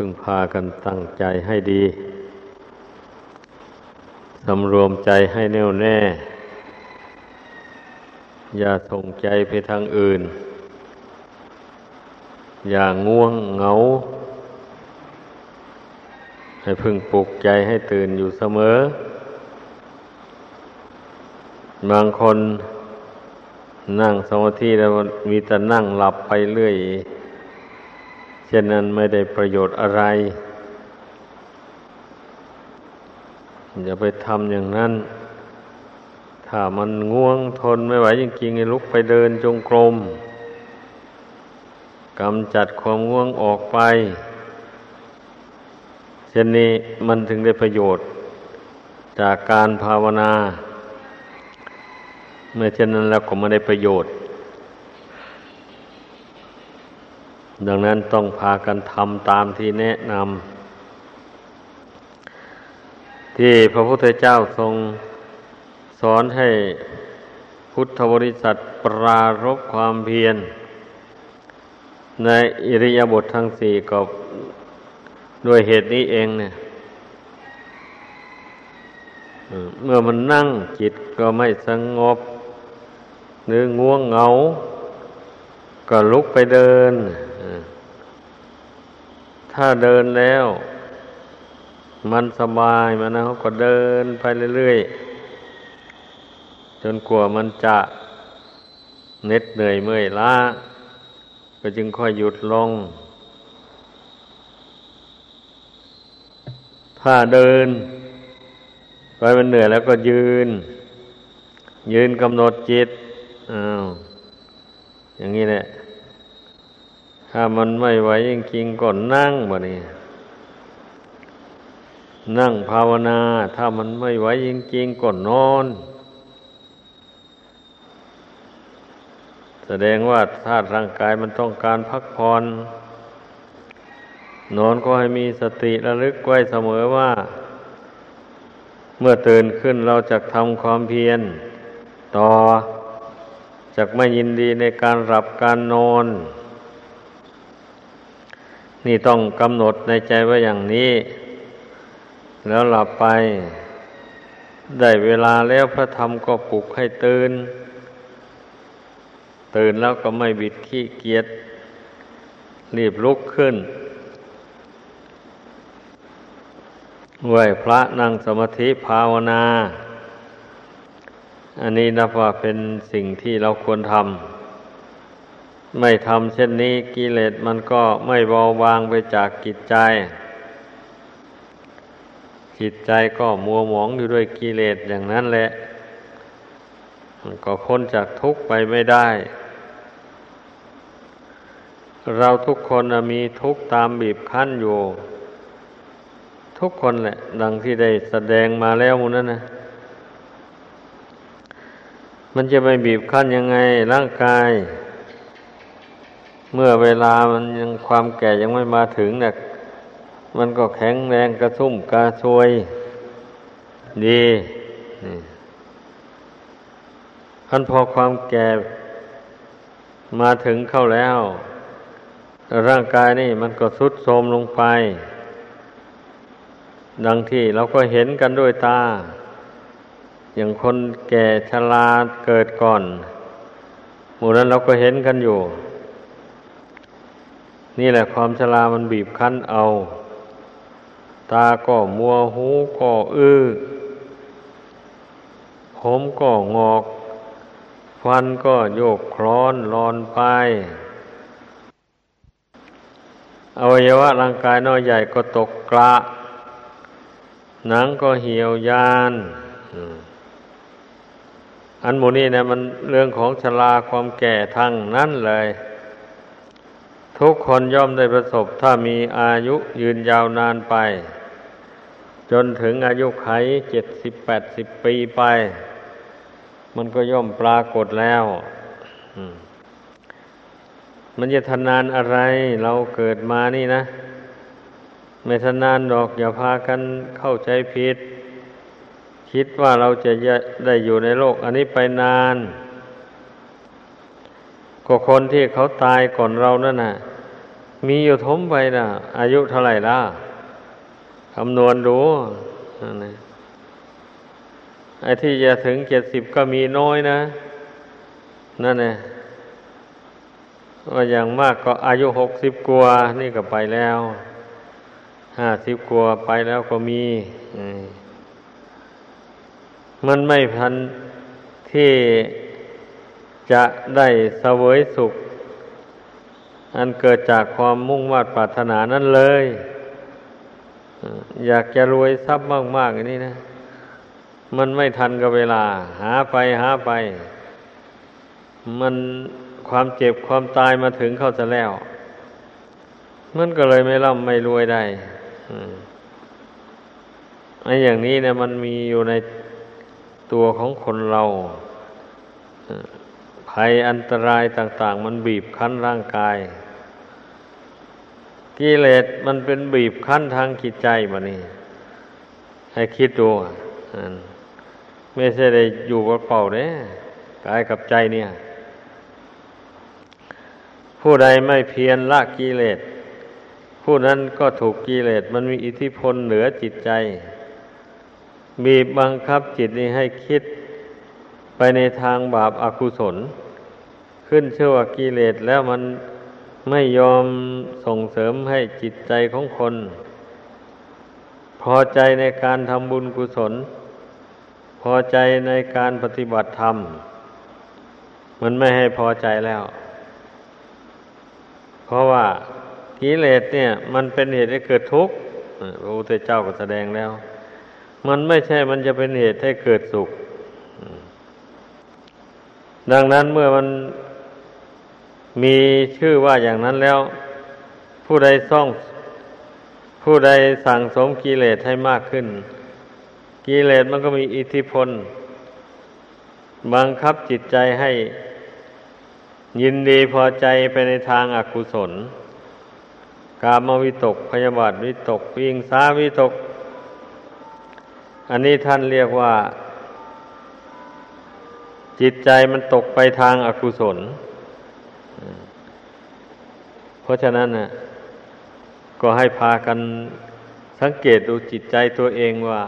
พึงพากันตั้งใจให้ดีสำรวมใจให้แน่วแน่ อย่าส่งใจไปทางอื่น อย่าง่วงเหงา ให้พึงปลุกใจให้ตื่นอยู่เสมอ บางคนนั่งสมาธิแล้วมีแต่นั่งหลับไปเรื่อย เช่นนั้นไม่ได้ประโยชน์อะไร อย่าไปทำอย่างนั้น ถ้ามันง่วงทนไม่ไหวจริงๆให้ลุกไปเดินจงกรมกำจัดความง่วงออกไป เช่นนี้มันถึงได้ประโยชน์ จากการภาวนา เมื่อเช่นนั้นแล้วก็ไม่ได้ประโยชน์ ดังนั้นต้องพากันทำตามที่แนะนำที่พระพุทธเจ้าทรงสอนให้พุทธบริษัทปรารบความเพียร ในอิริยาบถททั้งสี่ก็ด้วยเหตุนี้เองเนี่ยเมื่อมันนั่งจิตก็ไม่สงบหรือง่วงเหงา ก็ลุกไปเดิน ถ้าเดินแล้ว มันสบายมันนะเขาก็เดินไปเรื่อยๆ จนกลัวมันจะเหน็ดเหนื่อยเมื่อยล้า ก็จึงค่อยหยุดลง ถ้าเดิน ไปมันเหนื่อยแล้วก็ยืน ยืนกำหนดจิตอ้าวอย่างนี้แหละ ถ้ามันไม่ไหวจริงๆก็นั่งบ่นี่นั่งภาวนา ถ้ามันไม่ไหวจริงๆก็นอน แสดงว่าธาตุร่างกายมันต้องการพักผ่อนนอนก็ให้มีสติระลึกไว้เสมอว่า เมื่อตื่นขึ้นเราจะทำความเพียร ต่อจะไม่ยินดีในการหลับการนอน นี่ต้องกำหนดในใจไว้อย่างนี้ แล้วหลับไป ได้เวลาแล้วพระธรรมก็ปลุกให้ตื่น ตื่นแล้วก็ไม่บิดขี้เกียจรีบลุกขึ้นไหวพระนั่งสมาธิภาวนา อันนี้นับว่าเป็นสิ่งที่เราควรทำ ไม่ทำเช่นนี้กิเลสมันก็ไม่เบาบางไปจากกิจใจ จิตใจก็มัวหมองอยู่ด้วยกิเลสอย่างนั้นแหละมันก็พ้นจากทุกข์ไปไม่ได้ เราทุกคนมีทุกข์ตามบีบคั้นอยู่ ทุกคนแหละ ดังที่ได้แสดงมาแล้วมูนั้นนะมันจะไปบีบคั้นยังไงร่างกาย เมื่อเวลามันยังความแก่ยังไม่มาถึงเนี่ยมันก็แข็งแรงกระทุ่มกระชวย ดีท่านพอความแก่มาถึงเข้าแล้ว ร่างกายนี่มันก็สุดโทรมลงไป ดังที่เราก็เห็นกันด้วยตา อย่างคนแก่ชราเกิดก่อนหมู่นั้นเราก็เห็นกันอยู่ นี่แหละความชรามันบีบคั้นเอา ตาก็มัวหูก็อื้อผมก็งอก ฟันก็โยกคลอนลอนไปอวัยวะร่างกายน้อยใหญ่ก็ตกกระ หนังก็เหี่ยวยานอันโมนี่นะมันเรื่องของชราความแก่ทั้งนั้นเลย ทุกคนย่อมได้ประสบถ้ามีอายุยืนยาวนานไป จนถึงอายุไขเจ็ดสิบแปดสิบปีไป มันก็ย่อมปรากฏแล้วมันจะทนานอะไร เราเกิดมานี่นะ ไม่ทนานดอกอย่าพากันเข้าใจผิด คิดว่าเราจะได้อยู่ในโลก อันนี้ไปนานก็คนที่เขาตายก่อนเรานั่นน่ะ มีอยู่ทมไปนะอายุเท่าไหร่ล่ะคำนวณดูนั่นไอ้ที่จะถึงเจ็ดสิบก็มีน้อยนะ นั่นเองว่าอย่างมากก็อายุหกสิบกว่านี่ก็ไปแล้วห้าสิบกว่าไปแล้วก็มี มันไม่พันที่จะได้เสวยสุข อันเกิดจากความมุ่งมา่ปรารถนานั่นเลย อยากจะรวยทรัพย์มากๆอย่างนี้นะ มันไม่ทันกับเวลา หาไปหาไป มันความเจ็บความตายมาถึงเข้าจะแล้ว มันก็เลยไม่ร่ำไม่รวยได้ไอ้อย่างนี้เนี่ยมันมีอยู่ในตัวของคนเรา ภัยอันตรายต่าง ๆ มันบีบคั้นร่างกาย กิเลสมันเป็นบีบคั้นทางจิตใจมานี่ ให้คิดดูไม่ใช่ได้อยู่เปล่าเนี่ยกายกับใจเนี่ย ผู้ใดไม่เพียรละกิเลสผู้นั้นก็ถูกกิเลสมันมีอิทธิพลเหนือจิตใจบีบบังคับจิตนี้ให้คิดไปในทางบาปอากุศล ขึ้นเชื่อว่ากิเลสแล้วมันไม่ยอมส่งเสริมให้จิตใจของคน พอใจในการทำบุญกุศล พอใจในการปฏิบัติธรรม มันไม่ให้พอใจแล้ว เพราะว่ากิเลสเนี่ย มันเป็นเหตุให้เกิดทุกข์พระพุทธเจ้าก็แสดงแล้ว มันไม่ใช่มันจะเป็นเหตุให้เกิดสุข ดังนั้นเมื่อมัน มีชื่อว่าอย่างนั้นแล้ว ผู้ใดซ่อง ผู้ใดสั่งสมกิเลสให้มากขึ้น กิเลสมันก็มีอิทธิพล บังคับจิตใจให้ยินดีพอใจไปในทางอากุศล กามวิตกพยาบาทวิตกวิงสาวิตก อันนี้ท่านเรียกว่า จิตใจมันตกไปทางอากุศล ราะฉะนั้นนะก็ให้พากันสังเกตดูจิตใจตัวเองว่า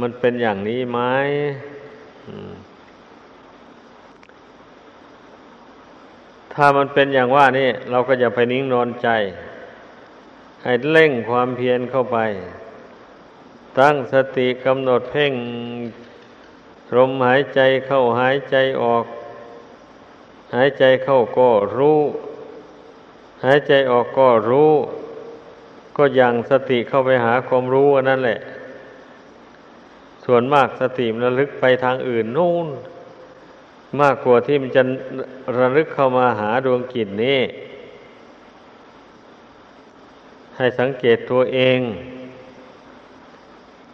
มันเป็นอย่างนี้ไหมถ้ามันเป็นอย่างว่านี่เราก็อย่าไปนิ่งนอนใจ ให้เร่งความเพียรเข้าไป ตั้งสติกำหนดเพ่งลมหายใจเข้าหายใจออก หายใจเข้าก็รู้ หายใจออกก็รู้ ก็ยังสติเข้าไปหาความรู้นั่นแหละ ส่วนมากสติมันระลึกไปทางอื่นนู่น มากกว่าที่มันจะระลึกเข้ามาหาดวงกิจนี้ ให้สังเกตตัวเอง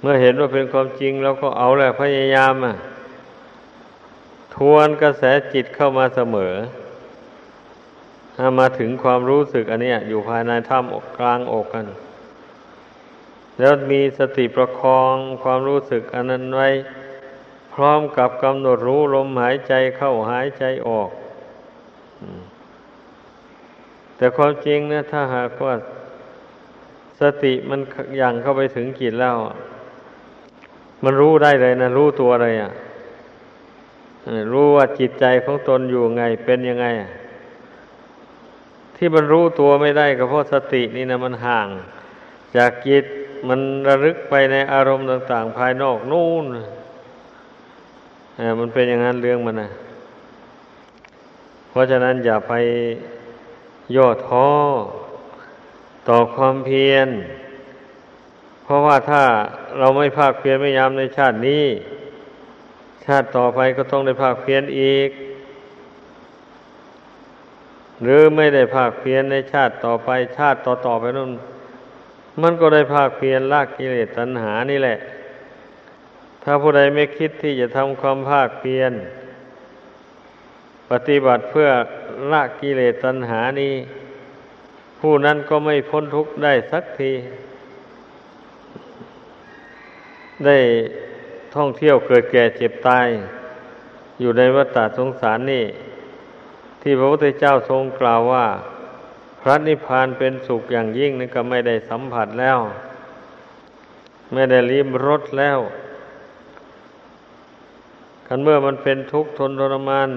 เมื่อเห็นว่าเป็นความจริงเราก็เอาแหละพยายามอะทวนกระแสจิตเข้ามาเสมอ ถ้ามาถึงความรู้สึกอันนี้อยู่ภายในถ้ำอกกลางอกกัน แล้วมีสติประคองความรู้สึกอันนั้นไว้ พร้อมกับกำหนดรู้ลมหายใจเข้าหายใจออก แต่ความจริงนะถ้าหากว่าสติมันยังเข้าไปถึงจิตแล้ว มันรู้ได้เลยนะ รู้ตัวเลยอะรู้ว่าจิตใจของตนอยู่ไงเป็นยังไง ที่มันรู้ตัวไม่ได้ก็เพราะสตินี่นะมันห่าง จากจิตมันระลึกไปในอารมณ์ต่าง ๆ ภายนอกนู่นมันเป็นอย่างนั้นเรื่องมันนะเพราะฉะนั้นอย่าไปย่อท้อต่อความเพียร เพราะว่าถ้าเราไม่ภาคเพียรไม่ยามในชาตินี้ ชาติต่อไปก็ต้องได้ภาคเพียรอีก หรือไม่ได้ภาคเพียรในชาติต่อไปชาติต่อต่อไปนู่นมันก็ได้ภาคเพียรละกิเลสตัณหานี่แหละ ถ้าผู้ใดไม่คิดที่จะทำความภาคเพียรปฏิบัติเพื่อละกิเลสตัณหานี้ ผู้นั้นก็ไม่พ้นทุกข์ได้สักที ได้ท่องเที่ยวเกิดแก่เจ็บตาย อยู่ในวัฏฏะสงสารนี่ ที่พระพุทธเจ้าทรงกล่าวว่า พระนิพพานเป็นสุขอย่างยิ่งนี่ก็ไม่ได้สัมผัสแล้ว ไม่ได้ลิ้มรสแล้วกันเมื่อมันเป็นทุกข์ทนทรมาน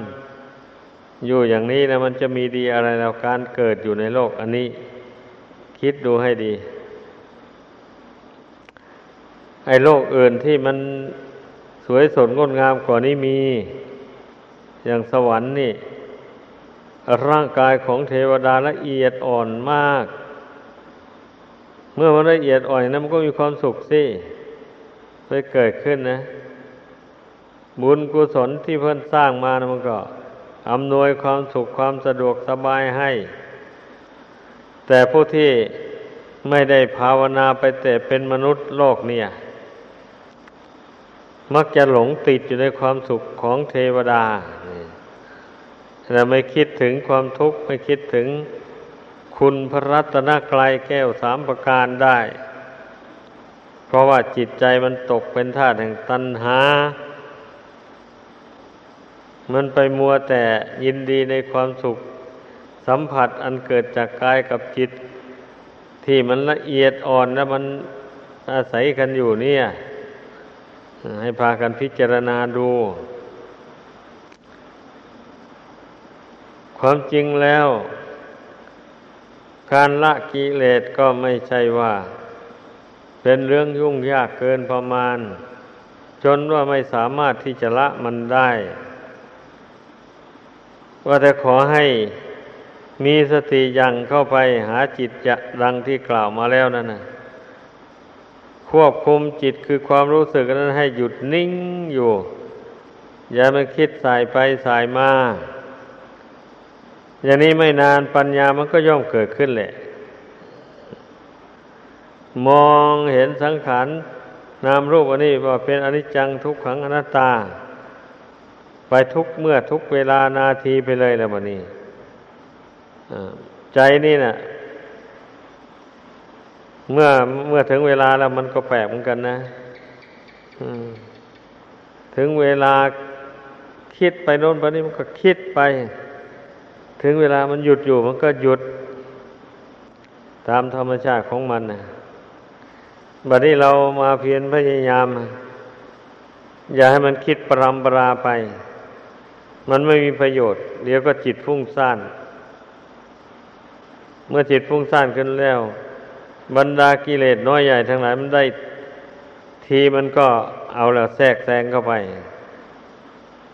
อยู่อย่างนี้นะมันจะมีดีอะไรแล้วการเกิดอยู่ในโลกอันนี้ คิดดูให้ดี ไอ้โลกอื่นที่มันสวยสดงดงามกว่านี้มี อย่างสวรรค์นี่ ร่างกายของเทวดาละเอียดอ่อนมาก เมื่อมันละเอียดอ่อนนะมันก็มีความสุขสิไปเกิดขึ้นนะ บุญกุศลที่เพื่อนสร้างมานะมันก็อำนวยความสุขความสะดวกสบายให้ แต่ผู้ที่ไม่ได้ภาวนาไปแต่เป็นมนุษย์โลกเนี่ย มักจะหลงติดอยู่ในความสุขของเทวดา แต่ไม่คิดถึงความทุกข์ไม่คิดถึงคุณพระรัตนกรายแก้วสามประการได้ เพราะว่าจิตใจมันตกเป็นธาตุแห่งตัณหา มันไปมัวแต่ยินดีในความสุขสัมผัสอันเกิดจากกายกับจิต ที่มันละเอียดอ่อนและมันอาศัยกันอยู่เนี่ย ให้พากันพิจารณาดู ความจริงแล้ว การละกิเลสก็ไม่ใช่ว่า เป็นเรื่องยุ่งยากเกินประมาณ จนว่าไม่สามารถที่จะละมันได้ ว่าแต่ขอให้มีสติยังเข้าไปหาจิตจะดังที่กล่าวมาแล้วนั่นนะควบคุมจิตคือความรู้สึกนั้นให้หยุดนิ่งอยู่ อย่ามาคิดสายไปสายมา อย่างนี้ไม่นานปัญญามันก็ย่อมเกิดขึ้นแหละ มองเห็นสังขารนามรูปอันนี้ว่าเป็นอนิจจังทุกขังอนัตตา ไปทุกเมื่อทุกเวลานาทีไปเลยแล้ววันนี้ใจนี่นะ่ะ เมื่อเมื่อถึงเวลาแล้วมันก็แปลกเหมือนกันนะถึงเวลาคิดไปโน้นไปนี้มันก็คิดไป ถึงเวลามันหยุดอยู่มันก็หยุด ตามธรรมชาติของมันนะบัดนี้เรามาเพียรพยายาม อย่าให้มันคิดปรำปราไป มันไม่มีประโยชน์ เดี๋ยวก็จิตฟุ้งซ่าน เมื่อจิตฟุ้งซ่านขึ้นแล้ว บรรดากิเลสน้อยใหญ่ทั้งหลายมันได้ทีมันก็เอาแล้วแทรกแซงเข้าไป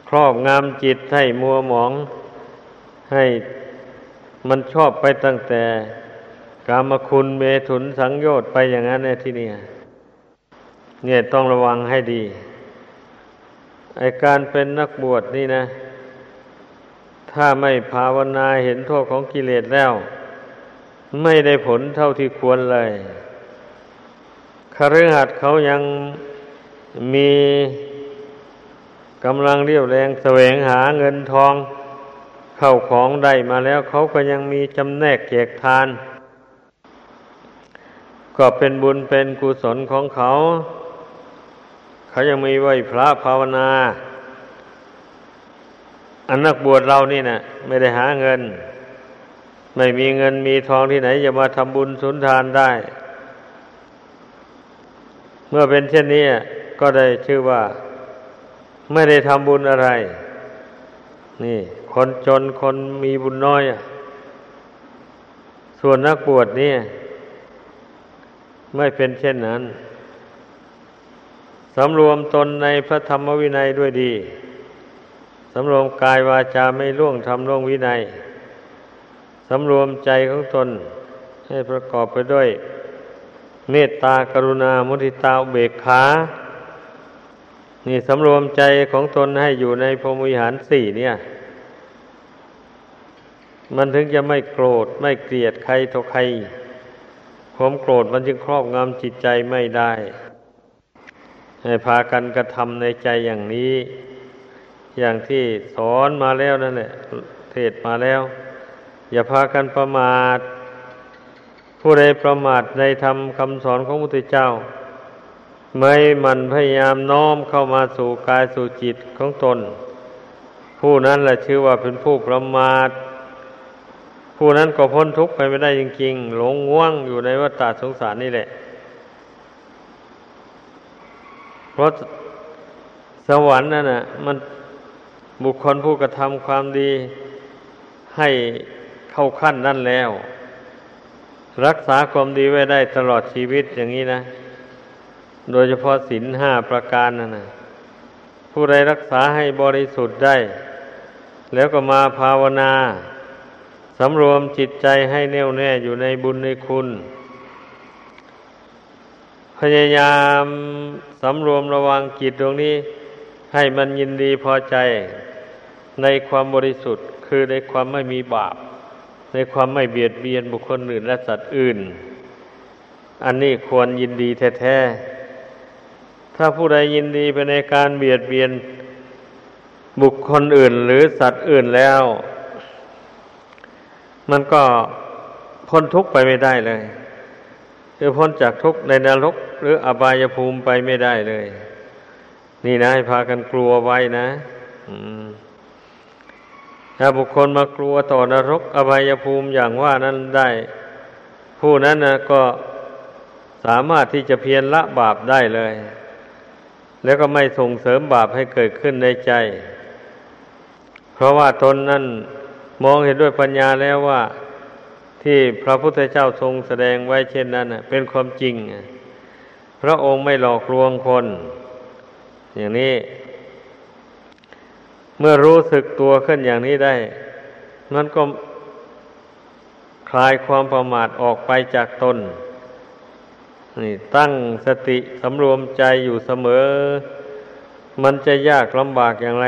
ครอบงามจิตให้มัวหมอง ให้มันชอบไปตั้งแต่กามคุณเมถุนสังโยชน์ไปอย่างนั้นในที่นี้เนี่ยต้องระวังให้ดีไอการเป็นนักบวชนี่นะ ถ้าไม่ภาวนาเห็นโทษของกิเลสแล้ว ไม่ได้ผลเท่าที่ควรเลยคฤหัสถ์เขายังมีกำลังเรียวแรงแสวงหาเงินทอง เข้าของได้มาแล้วเขาก็ยังมีจำแนกเกกทาน ก็เป็นบุญเป็นกุศลของเขา เขายังมีไหวพระภาวนาอันนักบวชเรานี่น่ะ ไม่ได้หาเงิน ไม่มีเงินมีทองที่ไหนจะมาทำบุญสุนทานได้ เมื่อเป็นเช่นนี้ก็ได้ชื่อว่า ไม่ได้ทำบุญอะไร นี่ คนจนคนมีบุญน้อย ส่วนนักบวชนี่ไม่เป็นเช่นนั้น สำรวมตนในพระธรรมวินัยด้วยดี สำรวมกายวาจาไม่ล่วงทำล่วงวินัย สำรวมใจของตนให้ประกอบไปด้วย เมตตากรุณา มุทิตาเบกขา นี่สำรวมใจของตนให้อยู่ในพรหมวิหารสี่เนี่ย มันถึงจะไม่โกรธไม่เกลียดใครทกใครความโกรธมันจึงครอบงำจิตใจไม่ได้ ให้พากันกระทำในใจอย่างนี้ อย่างที่สอนมาแล้วนั่นแหละเทศมาแล้ว อย่าพากันประมาท ผู้ใดประมาทในธรรมคำสอนของพระพุทธเจ้า ไม่มันพยายามน้อมเข้ามาสู่กายสู่จิตของตน ผู้นั้นแหละชื่อว่าเป็นผู้ประมาท ผู้นั้นก็พ้นทุกข์ไปไม่ได้จริงๆ หลงง่วงอยู่ในวัฏฏะสงสารนี่แหละ เพราะสวรรค์นั่นน่ะ มันบุคคลผู้กระทำความดีให้เข้าขั้นนั่นแล้ว รักษาความดีไว้ได้ตลอดชีวิตอย่างนี้นะ โดยเฉพาะศีลห้าประการนั่นนะผู้ใดรักษาให้บริสุทธิ์ได้ แล้วก็มาภาวนา สำรวมจิตใจให้แน่วแน่อยู่ในบุญในคุณ พยายามสำรวมระวังจิตตรงนี้ ให้มันยินดีพอใจในความบริสุทธิ์ คือในความไม่มีบาป ในความไม่เบียดเบียนบุคคลอื่นและสัตว์อื่น อันนี้ควรยินดีแท้ๆถ้าผู้ใดยินดีไปในการเบียดเบียนบุคคลอื่นหรือสัตว์อื่นแล้ว มันก็พ้นทุกข์ไปไม่ได้เลย คือพ้นจากทุกข์ในนรก หรืออบายภูมิไปไม่ได้เลย นี่นะให้พากันกลัวไว้นะถ้าบุคคลมากลัวต่อนรก อบายภูมิอย่างว่านั้นได้ ผู้นั้นนะก็สามารถที่จะเพียรละบาปได้เลย แล้วก็ไม่ส่งเสริมบาปให้เกิดขึ้นในใจ เพราะว่าตนนั้น มองเห็นด้วยปัญญาแล้วว่า ที่พระพุทธเจ้าทรงแสดงไว้เช่นนั้นเป็นความจริง พระองค์ไม่หลอกลวงคน อย่างนี้ เมื่อรู้สึกตัวขึ้นอย่างนี้ได้ มันก็คลายความประมาทออกไปจากตนนี่ตั้งสติสำรวมใจอยู่เสมอ มันจะยากลำบากอย่างไร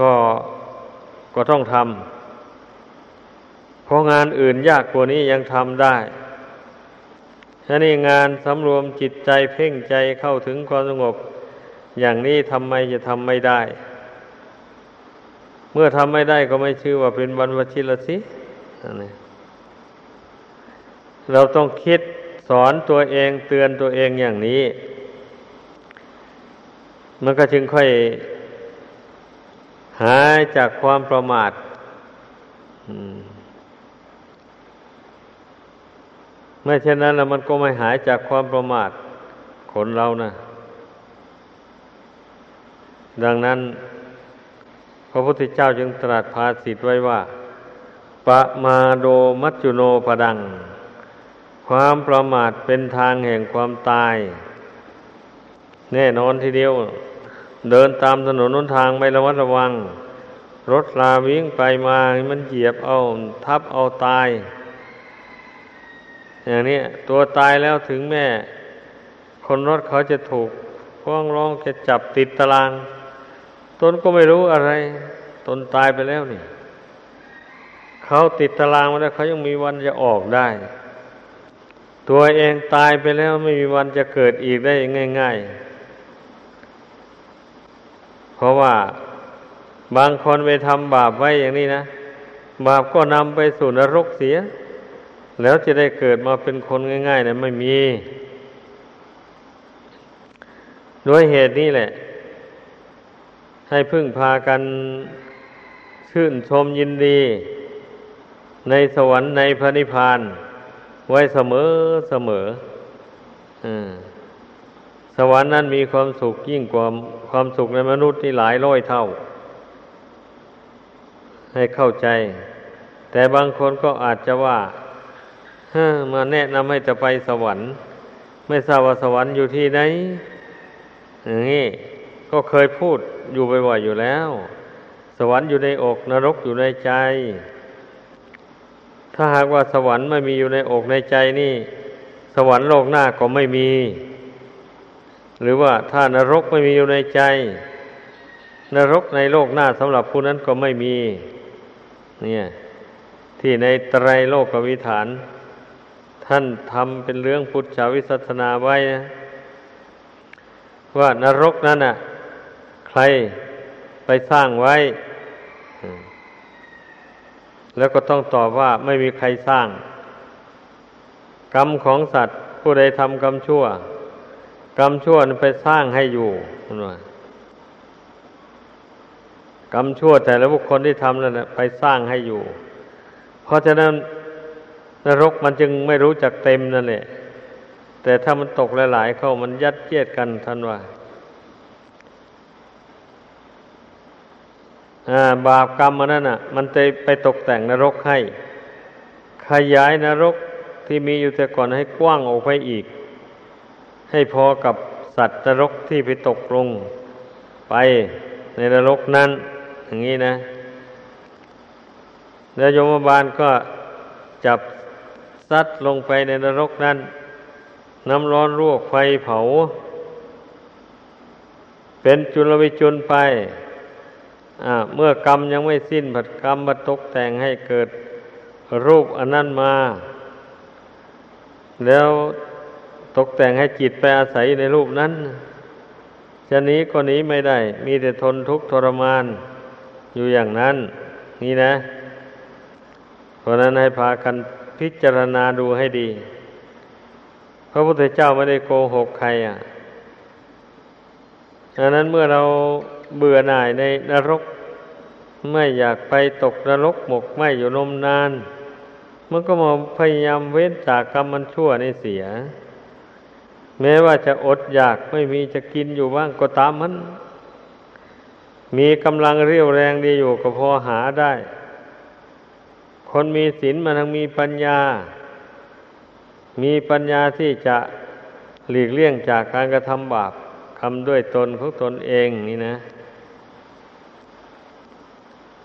ก็ ก็ต้องทำเพราะงานอื่นยากกว่านี้ยังทำได้ถ้านี่งานสำรวมจิตใจเพ่งใจเข้าถึงความสงบ อย่างนี้ทำไมจะทำไม่ได้ เมื่อทำไม่ได้ก็ไม่ชื่อว่าเป็นวันวชิรสิเราต้องคิดสอนตัวเองเตือนตัวเองอย่างนี้ มันก็จึงค่อย หายจากความประมาทไม่เช่นนั้นแล้วมันก็ไม่หายจากความประมาทคนเรานะดังนั้น พระพุทธเจ้าจึงตรัสภาสิทไว้ว่า ปะมาโดมัจจุโนปดัง ความประมาทเป็นทางแห่งความตาย แน่นอนทีเดียว เดินตามถนนนนทางไม่ระมัดระวัง รถลาวิ่งไปมามันเหยียบเอาทับเอาตาย อย่างนี้ตัวตายแล้วถึงแม่ คนรถเขาจะถูกฟ้องร้องจะจับติดตาราง ตนก็ไม่รู้อะไร ตนตายไปแล้วนี่เขาติดตารางมาแล้วเขายังมีวันจะออกได้ ตัวเองตายไปแล้วไม่มีวันจะเกิดอีกได้ง่าย ๆ ราะว่าบางคนไปทำบาปไว้อย่างนี้นะ บาปก็นำไปสู่นรกเสีย แล้วจะได้เกิดมาเป็นคนง่ายๆนะไม่มี ด้วยเหตุนี้แหละ ให้พึ่งพากันชื่นชมยินดี ในสวรรค์ในพระนิพพาน ไว้เสมอเสมอ อืม สวรรค์นั้นมีความสุขยิ่งกว่าความสุขในมนุษย์ที่หลายร้อยเท่า ให้เข้าใจ แต่บางคนก็อาจจะว่ามาแนะนำให้จะไปสวรรค์ ไม่ทราบว่าสวรรค์อยู่ที่ไหนอย่างนี้ก็เคยพูดอยู่บ่อยๆอยู่แล้ว สวรรค์อยู่ในอกนรกอยู่ในใจ ถ้าหากว่าสวรรค์ไม่มีอยู่ในอกในใจนี่ สวรรค์โลกหน้าก็ไม่มี หรือว่าถ้านรกไม่มีอยู่ในใจ นรกในโลกหน้าสำหรับผู้นั้นก็ไม่มี เนี่ย ที่ในไตรโลกวิฐาน ท่านทำเป็นเรื่องพุทธวิสัชนาไว้นะว่านรกนั้นน่ะ ใครไปสร้างไว้ แล้วก็ต้องตอบว่าไม่มีใครสร้าง กรรมของสัตว์ผู้ใดทำกรรมชั่ว กรรมชั่วไปสร้างให้อยู่นว่ากรรมชั่วแต่ละบุคคลที่ทำนั่นไปสร้างให้อยู่ เพราะฉะนั้นนรกมันจึงไม่รู้จักเต็มนั่นแหละแต่ถ้ามันตกหลาย ๆ เข้ามันยัดเยียดกันท่านว่าบาปกรรมมันนั่นอะ มันไปไปตกแต่งนรกให้ ขยายนรกที่มีอยู่แต่ก่อนให้กว้างออกไปอีก ให้พอกับสัตว์นรกที่ไปตกลงไปในนรกนั้น อย่างนี้นะ แล้วยมบาลก็จับซัดลงไปในนรกนั้น น้ำร้อนรวกไฟเผา เป็นจุลวิจุลไปเมื่อกรรมยังไม่สิ้นผัดกรรมมาตกแต่งให้เกิดรูปอันนั้นมา แล้ว ตกแต่งให้จิตไปอาศัยในรูปนั้น จะหนีก็หนีไม่ได้ มีแต่ทนทุกข์ทรมานอยู่อย่างนั้น นี่นะ เพราะนั้นให้พากันพิจารณาดูให้ดี พระพุทธเจ้าไม่ได้โกหกใครอะดังนั้นเมื่อเราเบื่อหน่ายในนรก ไม่อยากไปตกนรกหมกไม่อยู่นมนาน มันก็มาพยายามเว้นจากกรรมมันชั่วในเสีย แม้ว่าจะอดอยากไม่มีจะกินอยู่บ้างก็ตามมัน มีกำลังเรียวแรงดีอยู่ก็พอหาได้ คนมีศีลมันทั้งมีปัญญา มีปัญญาที่จะหลีกเลี่ยงจากการกระทำบาปทำด้วยตนของตนเองนี่นะ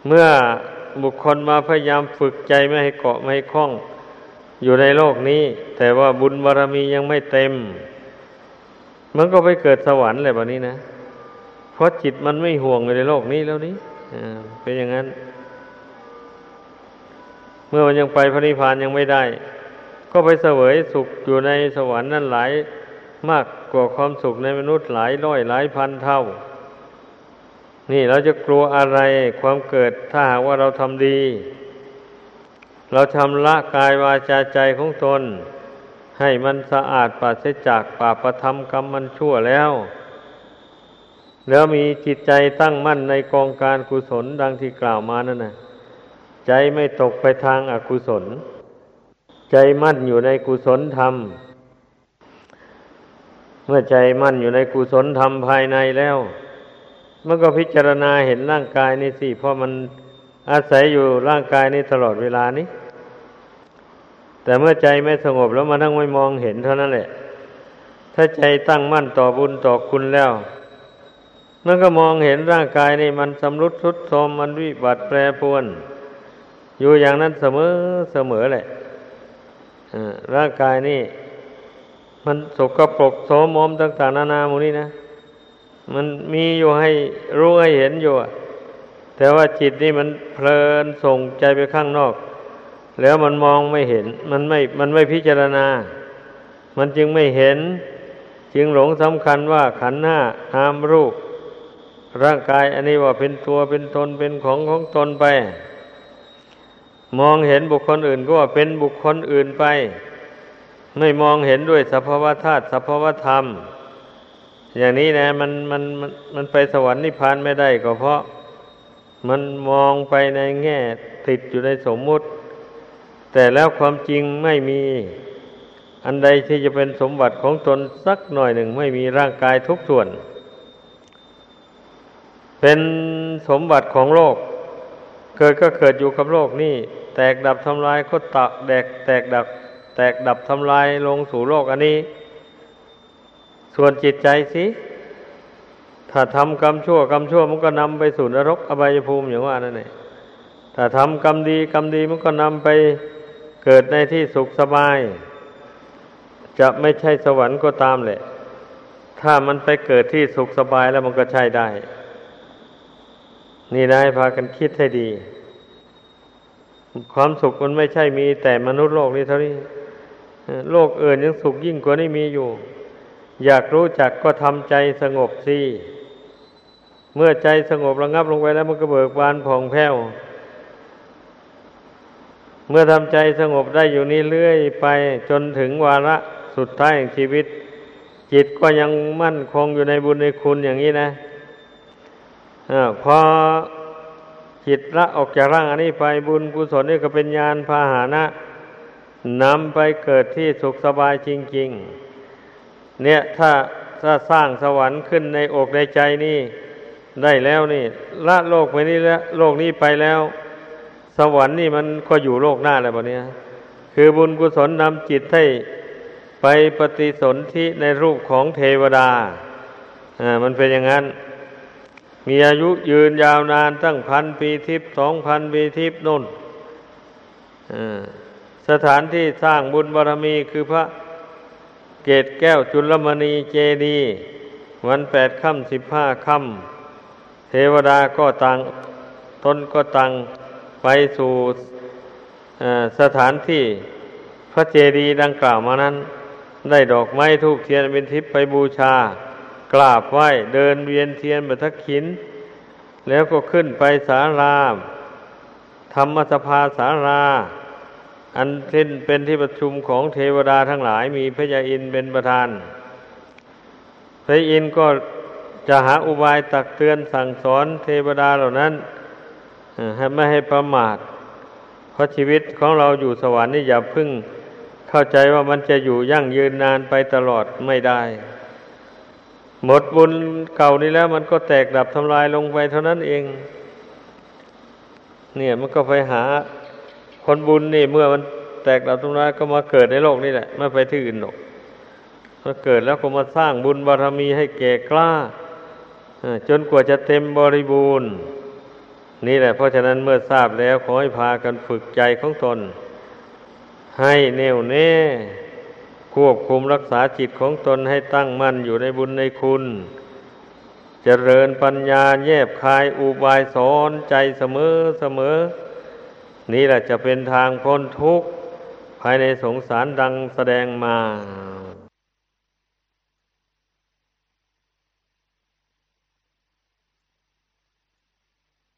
เมื่อบุคคลมาพยายามฝึกใจไม่ให้เกาะไม่ให้คล้อง อยู่ในโลกนี้ แต่ว่าบุญบารรมียังไม่เต็ม มันก็ไปเกิดสวรรค์เลยแบบนี้นะ เพราะจิตมันไม่ห่วงในโลกนี้แล้วนี้เป็นอย่างนั้น เมื่อมันยังไปพระนิพพานยังไม่ได้ ก็ไปเสวยสุขอยู่ในสวรรค์นั่นหลายมากกว่าความสุขในมนุษย์หลายร้อยหลายพันเท่า นี่เราจะกลัวอะไรความเกิดถ้าหากว่าเราทำดี เราทำละกายวาจาใจของตน ให้มันสะอาดปราศจากปาประธรรมกรรมมันชั่วแล้ว แล้วมีจิตใจตั้งมั่นในกองการกุศลดังที่กล่าวมานั่นนะใจไม่ตกไปทางอากุศล ใจมั่นอยู่ในกุศลธรรม เมื่อใจมั่นอยู่ในกุศลธรรมภายในแล้วมันก็พิจารณาเห็นร่างกายนี่สิเพราะมันอาศัยอยู่ร่างกายนี้ตลอดเวลานี้ แต่เมื่อใจไม่สงบแล้วมันต้งไม่มองเห็นเท่านั้นแหละ ถ้าใจตั้งมั่นต่อบุญต่อคุณแล้วมันก็มองเห็นร่างกายนี่มันสำรุดทุดโทรมมันวิบัติแปรปรวน อยู่อย่างนั้นเสมอเสมอแหละร่างกายนี่ มันสกปรกโสมมต่าง ๆ นานาหมูนี้นะ มันมีอยู่ให้รู้ให้เห็นอยู่แต่ว่าจิตนี่มันเพลินส่งใจไปข้างนอก แล้วมันมองไม่เห็น มันไม่ มันไม่พิจารณา มันจึงไม่เห็น จึงหลงสำคัญว่าขันธ์ห้านามรูป ร่างกายอันนี้ว่าเป็นตัวเป็นตนเป็นของของตนไป มองเห็นบุคคลอื่นก็ว่าเป็นบุคคลอื่นไป ไม่มองเห็นด้วยสภาวธาตุสภาวธรรม อย่างนี้นะมันมันมันมันไปสวรรค์นิพพานไม่ได้ก็เพราะ มันมองไปในแง่ติดอยู่ในสมมุติ แต่แล้วความจริงไม่มี อันใดที่จะเป็นสมบัติของตนสักหน่อยหนึ่งไม่มีร่างกายทุกส่วน เป็นสมบัติของโลก เกิดก็เกิดอยู่กับโลกนี่ แตกดับทำลายก็ตักแดกแตกดับ แตกดับทำลายลงสู่โลกอันนี้ ส่วนจิตใจสิถ้าทำกรรมชั่วกรรมชั่วมันก็นำไปสู่นรกอบายภูมิอย่างว่านั่นเองถ้าทำกรรมดีกรรมดีมันก็นำไป เกิดในที่สุขสบาย จะไม่ใช่สวรรค์ก็ตามแหละ ถ้ามันไปเกิดที่สุขสบายแล้วมันก็ใช่ได้ นี่นายพากันคิดให้ดี ความสุขมันไม่ใช่มี แต่มนุษย์โลกนี้เท่านี้ โลกอื่นยังสุขยิ่งกว่านี้มีอยู่ อยากรู้จักก็ทำใจสงบสิเมื่อใจสงบระงับลงไปแล้วมันก็เบิกบานผ่องแผ้ว เมื่อทำใจสงบได้อยู่นี้เรื่อยไปจนถึงวาระสุดท้ายของชีวิต จิตก็ยังมั่นคงอยู่ในบุญในคุณอย่างนี้นะอพอจจิตละออกจากร่างอันนี้ไปบุญกุศลนี่ก็เป็นญาณพาหานะนำไปเกิดที่สุขสบายจริง ๆ เนี่ยถ้าถ้าสร้างสวรรค์ขึ้นในอกในใจนี่ ได้แล้วนี่ ละโลกไปนี้แล้ว โลกนี้ไปแล้ว สวรรค์นี่มันก็อยู่โลกหน้าแล้วบะเนี้ยคือบุญกุศลนำจิตให้ไปปฏิสนธิในรูปของเทวดาอ่ามันเป็นอย่างนั้น มีอายุยืนยาวนานตั้งพันปีทิพย์สองพันปีทิพย์นุ่นสถานที่สร้างบุญบารมีคือพระเกตแก้วจุลมณีเจดีวันแปดค่ำสิบห้าค่ำเทวดาก็ตังตนก็ตัง ไปสู่สถานที่พระเจดีย์ดังกล่าวมานั้น ได้ดอกไม้ทูบเทียนเป็นทิพย์ไปบูชา กราบไหว้เดินเวียนเทียนบทักขิน แล้วก็ขึ้นไปสารามธรรมสภาสารา อันเช่นเป็นที่ประชุมของเทวดาทั้งหลายมีพระยาอินเป็นประธาน พระอินก็จะหาอุบายตักเตือนสั่งสอนเทวดาเหล่านั้น ให้ไม่ให้ประมาท เพราะชีวิตของเราอยู่สวรรค์นี่อย่าพึ่งเข้าใจว่ามันจะอยู่ยั่งยืนนานไปตลอดไม่ได้ หมดบุญเก่านี้แล้ว มันก็แตกดับทำลายลงไปเท่านั้นเอง เนี่ยมันก็ไปหาคนบุญนี่เมื่อมันแตกดับทำลายก็มาเกิดในโลกนี่แหละไม่ไปที่อื่นหรอกมาเกิดแล้วก็มาสร้างบุญบารมีให้แก่กล้าจนกว่าจะเต็มบริบูรณ์ นี่แหละเพราะฉะนั้นเมื่อทราบแล้วขอให้พากันฝึกใจของตน ให้แน่วแน่ควบคุมรักษาจิตของตนให้ตั้งมั่นอยู่ในบุญในคุณจเจริญปัญญาแยบคายอุบายสอนใจเสมอเสมอ นี่แหละจะเป็นทางพ้นทุกข์ ภายในสงสารดังแสดงมา